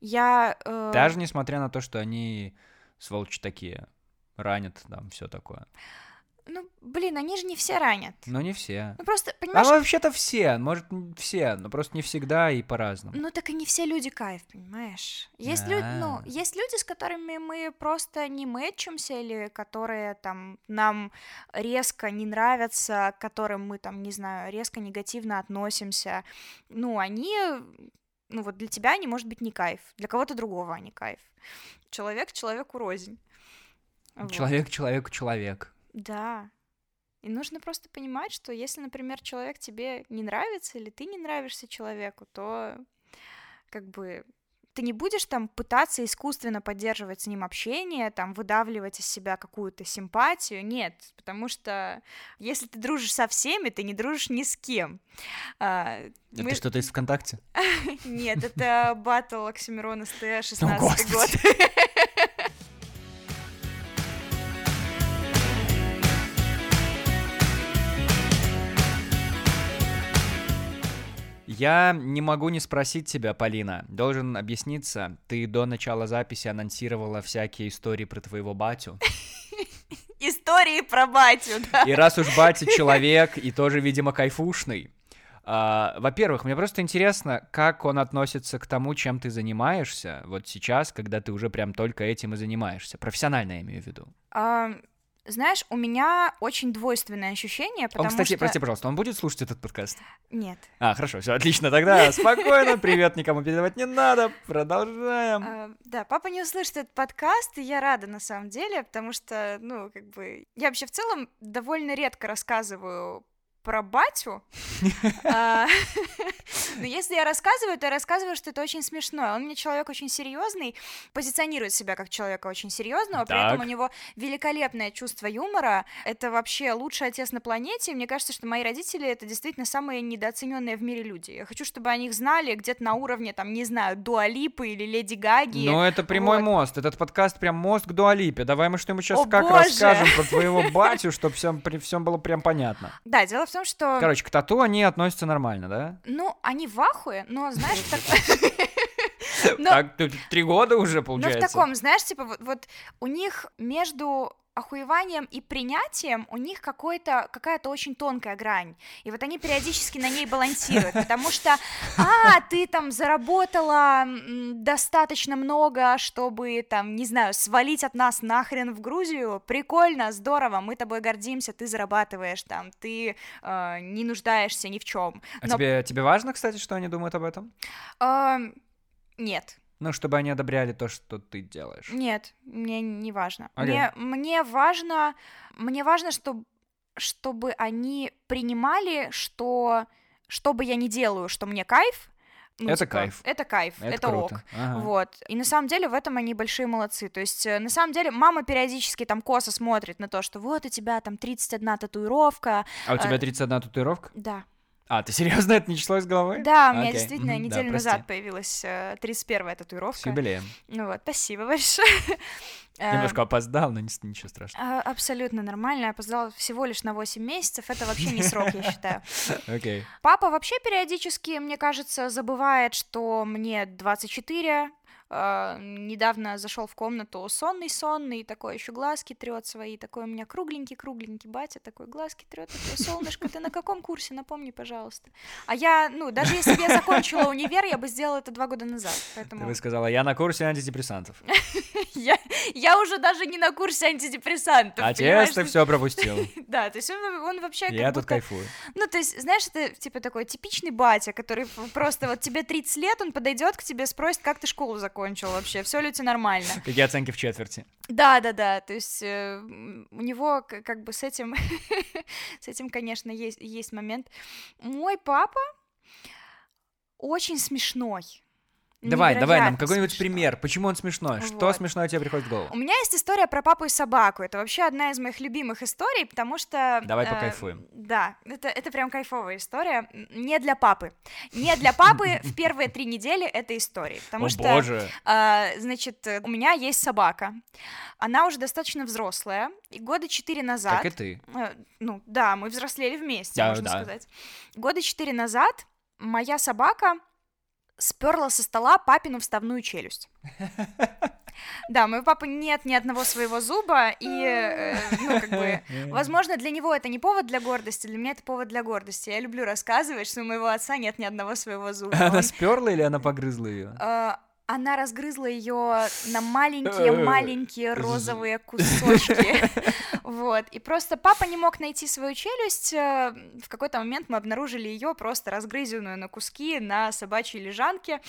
Я... Э... Даже несмотря на то, что они сволочи такие, ранят там, все такое. Ну, блин, они же не все ранят. Ну, не все. Ну, просто, понимаешь... А вообще-то все, может, все, но просто не всегда и по-разному. Ну, так и не все люди кайф, понимаешь? Есть, люди, ну, а. есть люди, с которыми мы просто не мэтчимся, или которые там нам резко не нравятся, к которым мы там, не знаю, резко негативно относимся. Ну, они ну вот для тебя они, может быть, не кайф, для кого-то другого они кайф. Человек человеку рознь. Человек вот. человеку человек. Да. И нужно просто понимать, что если, например, человек тебе не нравится или ты не нравишься человеку, то как бы ты не будешь там пытаться искусственно поддерживать с ним общение, там выдавливать из себя какую-то симпатию, нет, потому что если ты дружишь со всеми, ты не дружишь ни с кем. А, это Мы... что-то из ВКонтакте? Нет, это батл Оксимирона СТ 16 год. Я не могу не спросить тебя, Полина. Должен объясниться. Ты до начала записи анонсировала всякие истории про твоего батю. Истории про батю, да. И раз уж батя человек и тоже, видимо, кайфушный, Uh, во-первых, мне просто интересно, как он относится к тому, чем ты занимаешься вот сейчас, когда ты уже прям только этим и занимаешься. Профессионально я имею в виду. Знаешь, у меня очень двойственное ощущение, потому он, кстати, что... прости, пожалуйста, он будет слушать этот подкаст? Нет. А, хорошо, все, отлично, тогда спокойно, привет, никому передавать не надо, продолжаем. А, да, папа не услышит этот подкаст, и я рада на самом деле, потому что, ну, как бы, я вообще в целом довольно редко рассказываю про батю. А, но если я рассказываю, то я рассказываю, что это очень смешно. Он мне человек очень серьезный, позиционирует себя как человека очень серьезного, при этом у него великолепное чувство юмора. Это вообще лучший отец на планете. Мне кажется, что мои родители это действительно самые недооцененные в мире люди. Я хочу, чтобы о них знали где-то на уровне, там, не знаю, Дуалипы или Леди Гаги. Ну, это прямой мост. Этот подкаст прям мост к Дуалипе. Давай мы что-нибудь сейчас как расскажем про твоего батю, чтобы всем, при всем было прям понятно. Да, дело в том, что... Короче, к тату они относятся нормально, да? Ну, они в ахуе, но, знаешь, так... Так, три года уже, получается. Ну, в таком, знаешь, типа, вот у них между охуеванием и принятием у них какой-то, какая-то очень тонкая грань. И вот они периодически на ней балансируют, потому что, а, ты там заработала достаточно много, чтобы, там, не знаю, свалить от нас нахрен в Грузию, прикольно, здорово, мы тобой гордимся, ты зарабатываешь там, ты э, не нуждаешься ни в чем. А Но... тебе, тебе важно, кстати, что они думают об этом? Э, нет. Ну, чтобы они одобряли то, что ты делаешь. Нет, мне не важно. Okay. Мне, мне важно, мне важно, чтобы, чтобы они принимали, что что бы я ни делаю, что мне кайф, ну, это типа, кайф. Это кайф, это, это ок. Ага. Вот. И на самом деле в этом они большие молодцы. То есть, э, на самом деле, мама периодически там косо смотрит на то, что вот у тебя там 31 татуировка. А у тебя 31 э, татуировка? Да. А, ты серьезно это не число из головы? Да, у меня okay. действительно mm-hmm, неделю да, назад появилась э, 31-я татуировка. С юбилеем. Ну вот, спасибо большое. Немножко опоздал, но ничего страшного. А, абсолютно нормально. Опоздал всего лишь на 8 месяцев. Это вообще не срок, я считаю. Окей. Папа вообще периодически, мне кажется, забывает, что мне 24, Uh, недавно зашел в комнату сонный-сонный, такой еще глазки трет свои, такой у меня кругленький-кругленький батя, такой глазки трет, такой солнышко, ты на каком курсе, напомни, пожалуйста. А я, ну, даже если бы я закончила универ, я бы сделала это два года назад, поэтому... Ты бы сказала, я на курсе антидепрессантов. я, я уже даже не на курсе антидепрессантов, Отец, ты все пропустил. да, то есть он, он вообще Я тут кайфую. Ну, то есть, знаешь, это типа такой типичный батя, который просто вот тебе 30 лет, он подойдет к тебе, спросит, как ты школу закончил закончил вообще, все ли у тебя нормально. Какие оценки в четверти? Да, да, да, то есть э, у него как бы с этим, с этим, конечно, есть, есть момент. Мой папа очень смешной. Давай, давай нам какой-нибудь пример. Почему он смешной? Вот. Что смешное тебе приходит в голову? У меня есть история про папу и собаку. Это вообще одна из моих любимых историй, потому что... Давай э, покайфуем. Да, это, это прям кайфовая история. Не для папы. Не для папы в первые три недели этой истории. Потому О, что, боже. Э, значит, у меня есть собака. Она уже достаточно взрослая. И года четыре назад... Как и ты. Э, ну, да, мы взрослели вместе, да, можно да. сказать. Года четыре назад моя собака сперла со стола папину вставную челюсть. Да, моего папы нет ни одного своего зуба, и, э, ну, как бы, возможно, для него это не повод для гордости, для меня это повод для гордости. Я люблю рассказывать, что у моего отца нет ни одного своего зуба. Она Он... сперла или она погрызла ее? А, она разгрызла ее на маленькие-маленькие розовые кусочки. Вот. И просто папа не мог найти свою челюсть. Э, в какой-то момент мы обнаружили ее просто разгрызенную на куски на собачьей лежанке.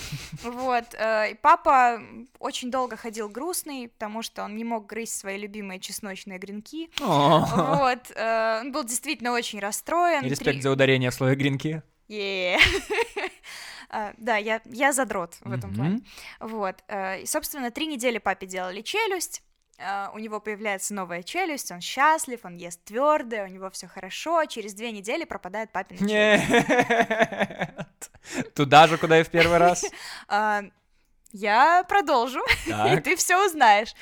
Вот. Э, и папа очень долго ходил грустный, потому что он не мог грызть свои любимые чесночные гренки. Вот. Э, он был действительно очень расстроен. Респект за ударение в слове гренки. Yeah. Uh, да, я, я задрот в этом mm-hmm. плане. Вот. Uh, и, собственно, три недели папе делали челюсть. Uh, у него появляется новая челюсть, он счастлив, он ест твердое, у него все хорошо. Через две недели пропадает папина челюсть. Нет. Туда же, куда и в первый раз. Я продолжу, и ты все узнаешь.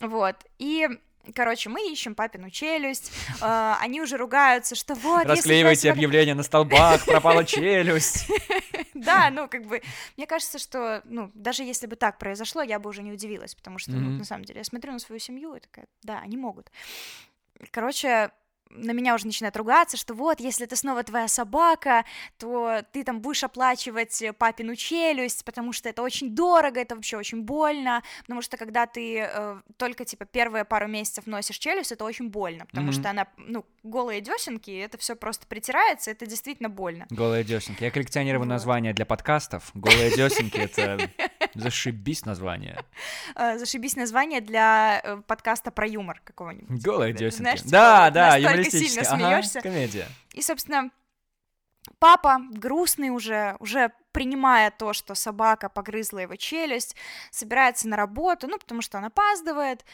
Вот. И Короче, мы ищем папину челюсть, э, они уже ругаются, что вот... Расклеивайте объявления на столбах, пропала челюсть. Да, ну, как бы, мне кажется, что, ну, даже если бы так произошло, я бы уже не удивилась, потому что, ну, на самом деле, я смотрю на свою семью и такая, да, они могут. Короче, на меня уже начинают ругаться, что вот, если это снова твоя собака, то ты там будешь оплачивать папину челюсть, потому что это очень дорого, это вообще очень больно, потому что когда ты э, только, типа, первые пару месяцев носишь челюсть, это очень больно, потому mm-hmm. что она, ну, голые десенки, это все просто притирается, это действительно больно. Голые десенки. Я коллекционирую вот. название для подкастов. Голые десенки — это зашибись название. Э, зашибись название для э, подкаста про юмор какого-нибудь. Голые десенки. Да, да, юмористически. сильно смеешься. комедия. И, собственно, папа, грустный уже, уже принимая то, что собака погрызла его челюсть, собирается на работу, ну, потому что он опаздывает,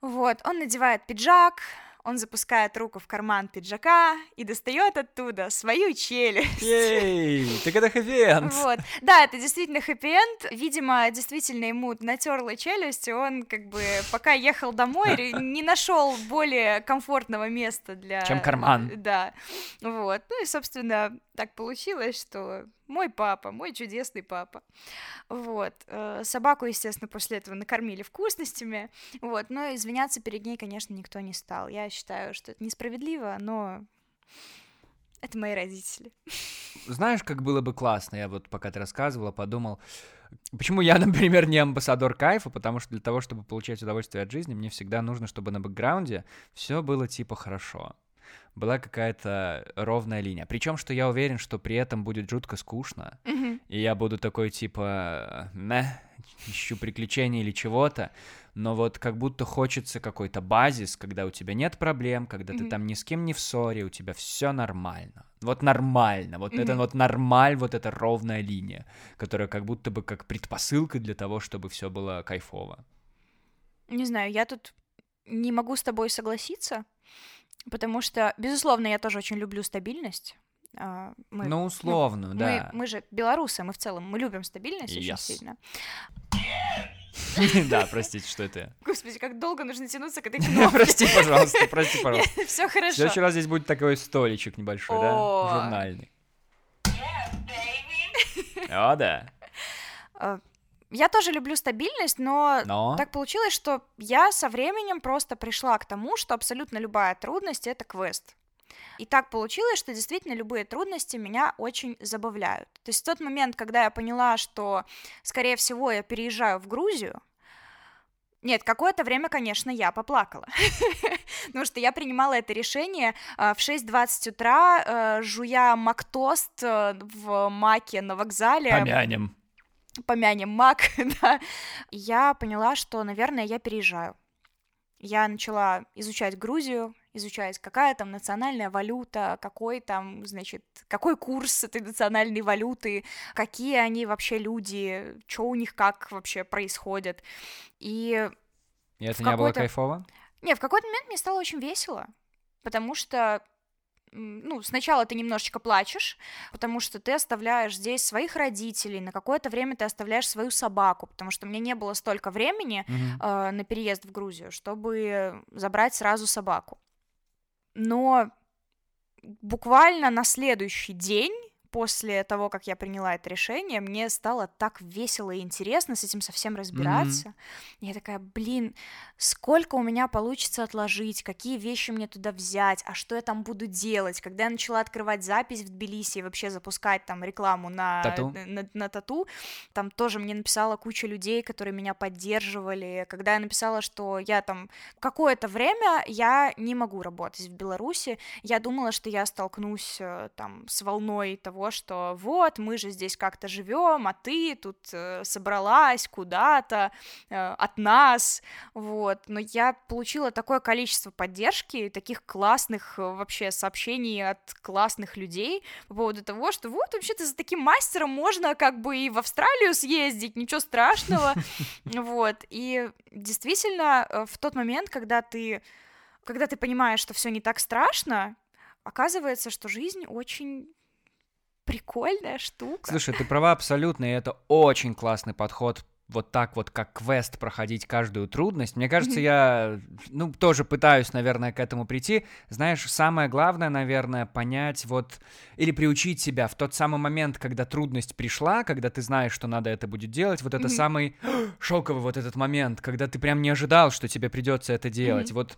вот, он надевает пиджак, он запускает руку в карман пиджака и достает оттуда свою челюсть. Ей, так это хэппи Вот, да, это действительно хэппи Видимо, действительно ему натерла челюсть, и он как бы пока ехал домой не нашел более комфортного места для... Чем карман. Да, вот. Ну и, собственно, так получилось, что мой папа, мой чудесный папа. Вот. Э, собаку, естественно, после этого накормили вкусностями, вот, но извиняться перед ней, конечно, никто не стал. Я считаю, что это несправедливо, но это мои родители. Знаешь, как было бы классно, я вот пока ты рассказывала, подумал, почему я, например, не амбассадор кайфа, потому что для того, чтобы получать удовольствие от жизни, мне всегда нужно, чтобы на бэкграунде все было типа хорошо была какая-то ровная линия. Причем, что я уверен, что при этом будет жутко скучно, mm-hmm. и я буду такой типа, мeh, ищу приключений или чего-то, но вот как будто хочется какой-то базис, когда у тебя нет проблем, когда mm-hmm. ты там ни с кем не в ссоре, у тебя все нормально. Вот нормально, вот mm-hmm. это вот нормаль, вот эта ровная линия, которая как будто бы как предпосылка для того, чтобы все было кайфово. Не знаю, я тут не могу с тобой согласиться, Потому что, безусловно, я тоже очень люблю стабильность. А, мы, ну, условно, ну, да. Мы, мы же белорусы, мы в целом, мы любим стабильность yes. очень сильно. Да, простите, что это? Господи, как долго нужно тянуться к этой кнопке. Прости, пожалуйста, прости, пожалуйста. Все хорошо. В следующий раз здесь будет такой столичек небольшой, да? Журнальный. О, да. А, я тоже люблю стабильность, но, но так получилось, что я со временем просто пришла к тому, что абсолютно любая трудность это квест. И так получилось, что действительно любые трудности меня очень забавляют. То есть в тот момент, когда я поняла, что, скорее всего, я переезжаю в Грузию, нет, какое-то время, конечно, я поплакала, потому что я принимала это решение э, в 6.20 утра, э, жуя мактост э, в маке на вокзале. Помянем помянем Мак, да, я поняла, что, наверное, я переезжаю. Я начала изучать Грузию, изучать, какая там национальная валюта, какой там, значит, какой курс этой национальной валюты, какие они вообще люди, что у них как вообще происходит. И, И это не было кайфово? Не, в какой-то момент мне стало очень весело, потому что ну, сначала ты немножечко плачешь, потому что ты оставляешь здесь своих родителей, на какое-то время ты оставляешь свою собаку, потому что мне не было столько времени mm-hmm. э, на переезд в Грузию, чтобы забрать сразу собаку. Но буквально на следующий день после того, как я приняла это решение, мне стало так весело и интересно с этим совсем разбираться. Mm-hmm. Я такая, блин, сколько у меня получится отложить, какие вещи мне туда взять, а что я там буду делать. Когда я начала открывать запись в Тбилиси и вообще запускать там рекламу на тату, на, на, на тату там тоже мне написала куча людей, которые меня поддерживали. Когда я написала, что я там какое-то время я не могу работать в Беларуси, я думала, что я столкнусь э, там с волной того, того, что вот, мы же здесь как-то живем, а ты тут э, собралась куда-то э, от нас, вот. Но я получила такое количество поддержки, таких классных э, вообще сообщений от классных людей по поводу того, что вот, вообще-то за таким мастером можно как бы и в Австралию съездить, ничего страшного, вот. И действительно, э, в тот момент, когда ты когда ты понимаешь, что все не так страшно, оказывается, что жизнь очень прикольная штука. Слушай, ты права абсолютно, и это очень классный подход вот так вот, как квест, проходить каждую трудность. Мне кажется, я, ну, тоже пытаюсь, наверное, к этому прийти. Знаешь, самое главное, наверное, понять вот, или приучить себя в тот самый момент, когда трудность пришла, когда ты знаешь, что надо это будет делать, вот это самый шоковый вот этот момент, когда ты прям не ожидал, что тебе придется это делать. Вот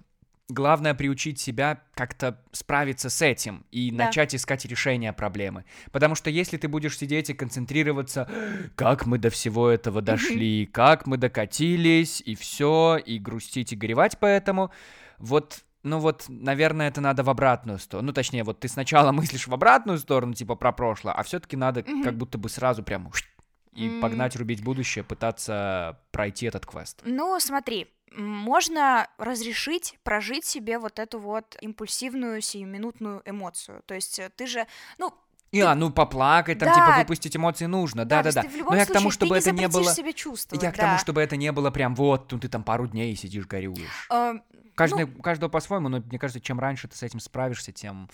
главное приучить себя как-то справиться с этим и Да. начать искать решение проблемы. Потому что если ты будешь сидеть и концентрироваться, как мы до всего этого дошли, как мы докатились, и все, и грустить и горевать поэтому, вот ну вот, наверное, это надо в обратную сторону. Ну, точнее, вот ты сначала мыслишь в обратную сторону, типа про прошлое, а все-таки надо как будто бы сразу прям и погнать рубить будущее, пытаться пройти этот квест. Ну, смотри, можно разрешить прожить себе вот эту вот импульсивную сиюминутную эмоцию. То есть э, ты же, ну, И, а, ну, поплакать, там, Да. типа, выпустить эмоции нужно, да-да-да. в любом Но я к тому, чтобы ты это не не было... чувствовать, Я к да. тому, чтобы это не было прям вот, ну, ты там пару дней сидишь, горюешь. Э, Каждый, у каждого по-своему, но мне кажется, чем раньше ты с этим справишься, тем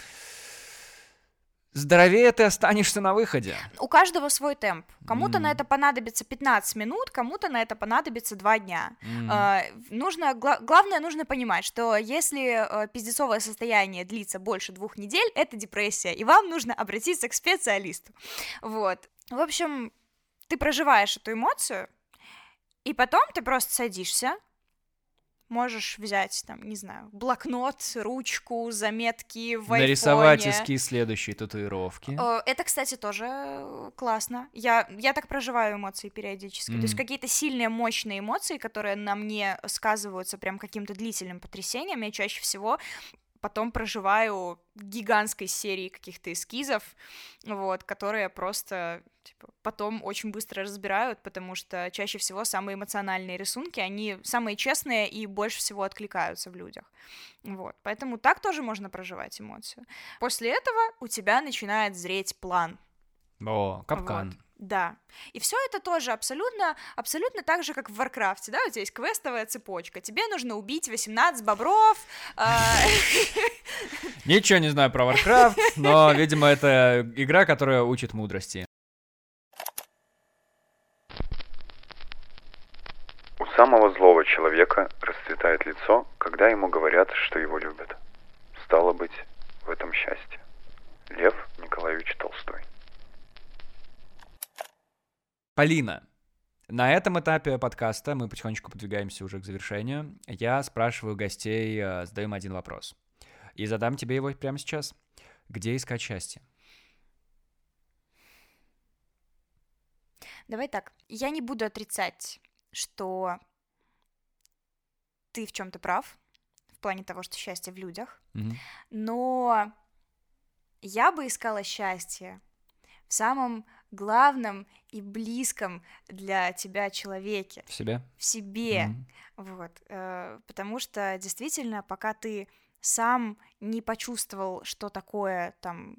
здоровее ты останешься на выходе. у каждого свой темп. Кому-то на М. это понадобится 15 минут, кому-то на это понадобится 2 дня. М. Э, нужно, гла- главное, нужно понимать, что если э, пиздецовое состояние длится больше двух недель, это депрессия, и вам нужно обратиться к специалисту. Вот. В общем, ты проживаешь эту эмоцию, и потом ты просто садишься, можешь взять, там, не знаю, блокнот, ручку, заметки в Нарисовать эскиз следующей татуировки. Э, Это, кстати, тоже э, классно. Я, я так проживаю эмоции периодически. То есть какие-то сильные, мощные эмоции, которые на мне сказываются прям каким-то длительным потрясением, я чаще всего потом проживаю гигантской серии каких-то эскизов, вот, которые просто типа, потом очень быстро разбирают, потому что чаще всего самые эмоциональные рисунки, они самые честные и больше всего откликаются в людях. Вот, поэтому так тоже можно проживать эмоцию. После этого у тебя начинает зреть план. О, капкан. Вот. Да. И все это тоже абсолютно, абсолютно так же, как в Варкрафте, да, у тебя есть квестовая цепочка. Тебе нужно убить 18 бобров. а, Ничего не знаю про Warcraft, но, видимо, это игра, которая учит мудрости. У самого злого человека расцветает лицо, когда ему говорят, что его любят. Стало быть, в этом счастье. Лев Николаевич Толстой. Полина, на этом этапе подкаста мы потихонечку подвигаемся уже к завершению. Я спрашиваю гостей, э, задаю им один вопрос. И задам тебе его прямо сейчас. Где искать счастье? Давай так. Я не буду отрицать, что ты в чем-то прав, в плане того, что счастье в людях. Мгм. но я бы искала счастье в самом главном и близком для тебя человеке, В себе? в себе, Мгм. вот, э, потому что действительно, пока ты сам не почувствовал, что такое там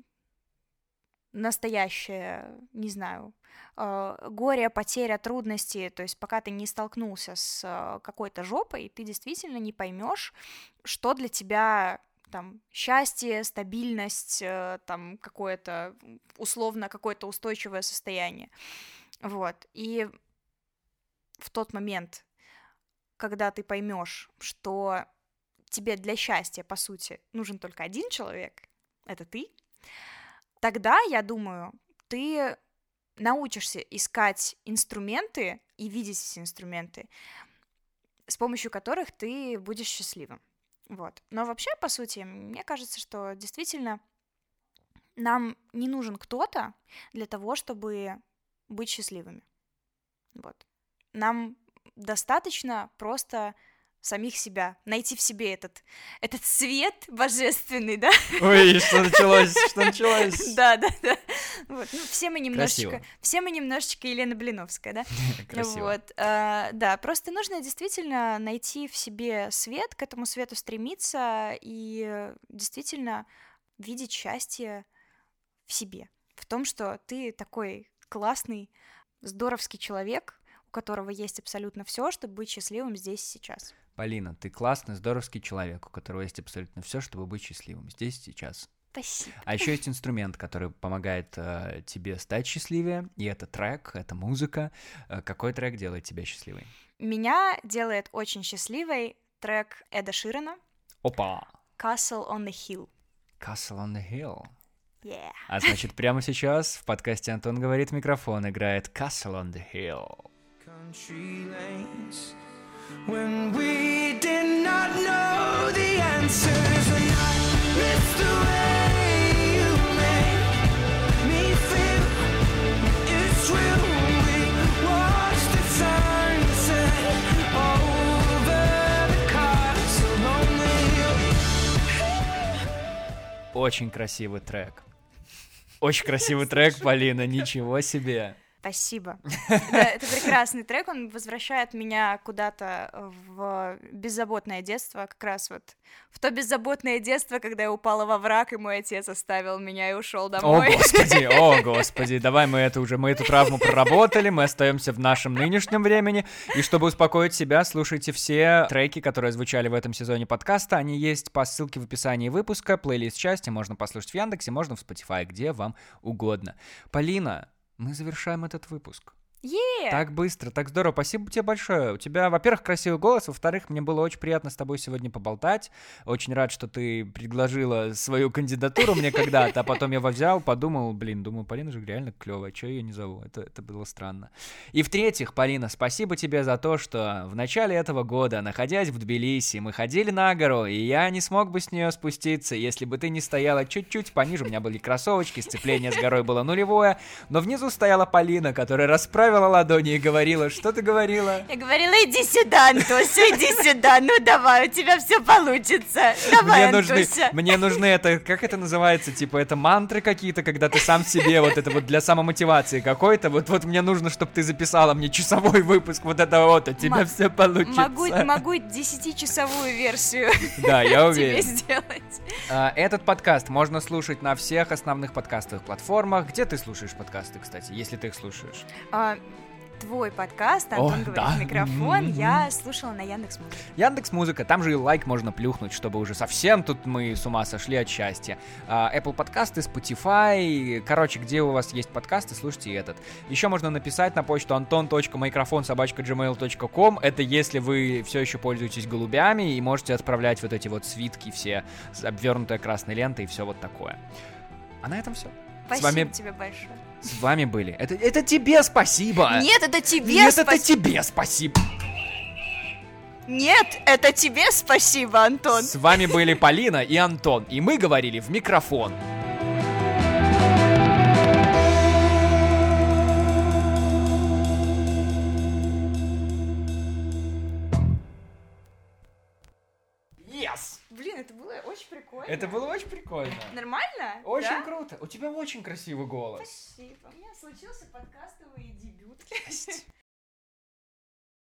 настоящее, не знаю, э, горе, потеря, трудности, то есть пока ты не столкнулся с э, какой-то жопой, ты действительно не поймешь, что для тебя там счастье, стабильность, э, там какое-то условно какое-то устойчивое состояние. Вот. И в тот момент, когда ты поймешь, что тебе для счастья, по сути, нужен только один человек, это ты, тогда, я думаю, ты научишься искать инструменты и видеть эти инструменты, с помощью которых ты будешь счастливым. Вот. Но вообще, по сути, мне кажется, что действительно нам не нужен кто-то для того, чтобы быть счастливыми. Вот. Нам достаточно просто самих себя, найти в себе этот, этот свет божественный, да? Ой, что началось? Что началось? Да, да, да. Вот. Ну, все мы немножечко, Красиво. все мы немножечко Елена Блиновская, да? Красиво. Вот, а, да, просто нужно действительно найти в себе свет, к этому свету стремиться и действительно видеть счастье в себе, в том, что ты такой классный, здоровский человек, у которого есть абсолютно все, чтобы быть счастливым здесь и сейчас. Полина, ты классный, здоровский человек, у которого есть абсолютно все, чтобы быть счастливым здесь и сейчас. Спасибо. А еще есть инструмент, который помогает э, тебе стать счастливее, и это трек, это музыка. Э, какой трек делает тебя счастливой? Меня делает очень счастливой трек Эда Ширана Опа! «Castle on the Hill». Castle on the Hill. Yeah. А значит, прямо сейчас в подкасте Антон говорит, микрофон играет Castle on the Hill. Country lanes when we did not know the answers. And I Очень красивый трек. Очень красивый трек, Полина, ничего себе. Спасибо. Да, это прекрасный трек, он возвращает меня куда-то в беззаботное детство, как раз вот в то беззаботное детство, когда я упала во враг, и мой отец оставил меня и ушел О, домой. господи, о, господи, давай мы это уже, мы эту травму проработали, мы остаемся в нашем нынешнем времени, и чтобы успокоить себя, слушайте все треки, которые звучали в этом сезоне подкаста, они есть по ссылке в описании выпуска, плейлист части, можно послушать в Яндексе, можно в Spotify, где вам угодно. Полина, мы завершаем этот выпуск. Е! Так быстро, так здорово. Спасибо тебе большое. У тебя, во-первых, красивый голос, во-вторых, мне было очень приятно с тобой сегодня поболтать. Очень рад, что ты предложила свою кандидатуру мне когда-то, а потом я его взял, подумал, блин, думаю, Полина же реально клевая, что ее не зову? Это, это было странно. И в-третьих, Полина, спасибо тебе за то, что в начале этого года, находясь в Тбилиси, мы ходили на гору, и я не смог бы с нее спуститься, если бы ты не стояла чуть-чуть пониже. У меня были кроссовочки, сцепление с горой было нулевое, но внизу стояла Полина, которая расправила ладони и говорила, что ты говорила? Я говорила, иди сюда, Антося, иди сюда, ну давай, у тебя все получится. Давай, Мне нужны, Антося. мне нужны это, как это называется, типа это мантры какие-то, когда ты сам себе вот это вот для самомотивации какой-то, вот вот мне нужно, чтобы ты записала мне часовой выпуск вот это вот, у тебя Ма- все получится. Могу, могу 10-часовую версию Да, я уверен. сделать. А, Этот подкаст можно слушать на всех основных подкастовых платформах. Где ты слушаешь подкасты, кстати, если ты их слушаешь? А, Твой подкаст, Антон О, говорит да. микрофон, Мгм. я слушала на Яндекс Музыке. Яндекс Музыка, там же и лайк можно плюхнуть, чтобы уже совсем тут мы с ума сошли от счастья. А, Apple подкасты, Spotify, короче, где у вас есть подкасты, слушайте этот. Еще можно написать на почту anton.microphone.gmail.com, это если вы все еще пользуетесь голубями и можете отправлять вот эти вот свитки все, с обвернутая красной лентой и все вот такое. А на этом все. Спасибо вами- тебе большое. С вами были. Это, это тебе спасибо! Нет, это тебе Нет, это спасибо. тебе спасибо! Нет, это тебе спасибо, Антон. С вами были Полина и Антон, и мы говорили в микрофон. Прикольно. Это было очень прикольно. Нормально? Очень Да? круто. У тебя очень красивый голос. Спасибо. У меня случился подкастовый дебют.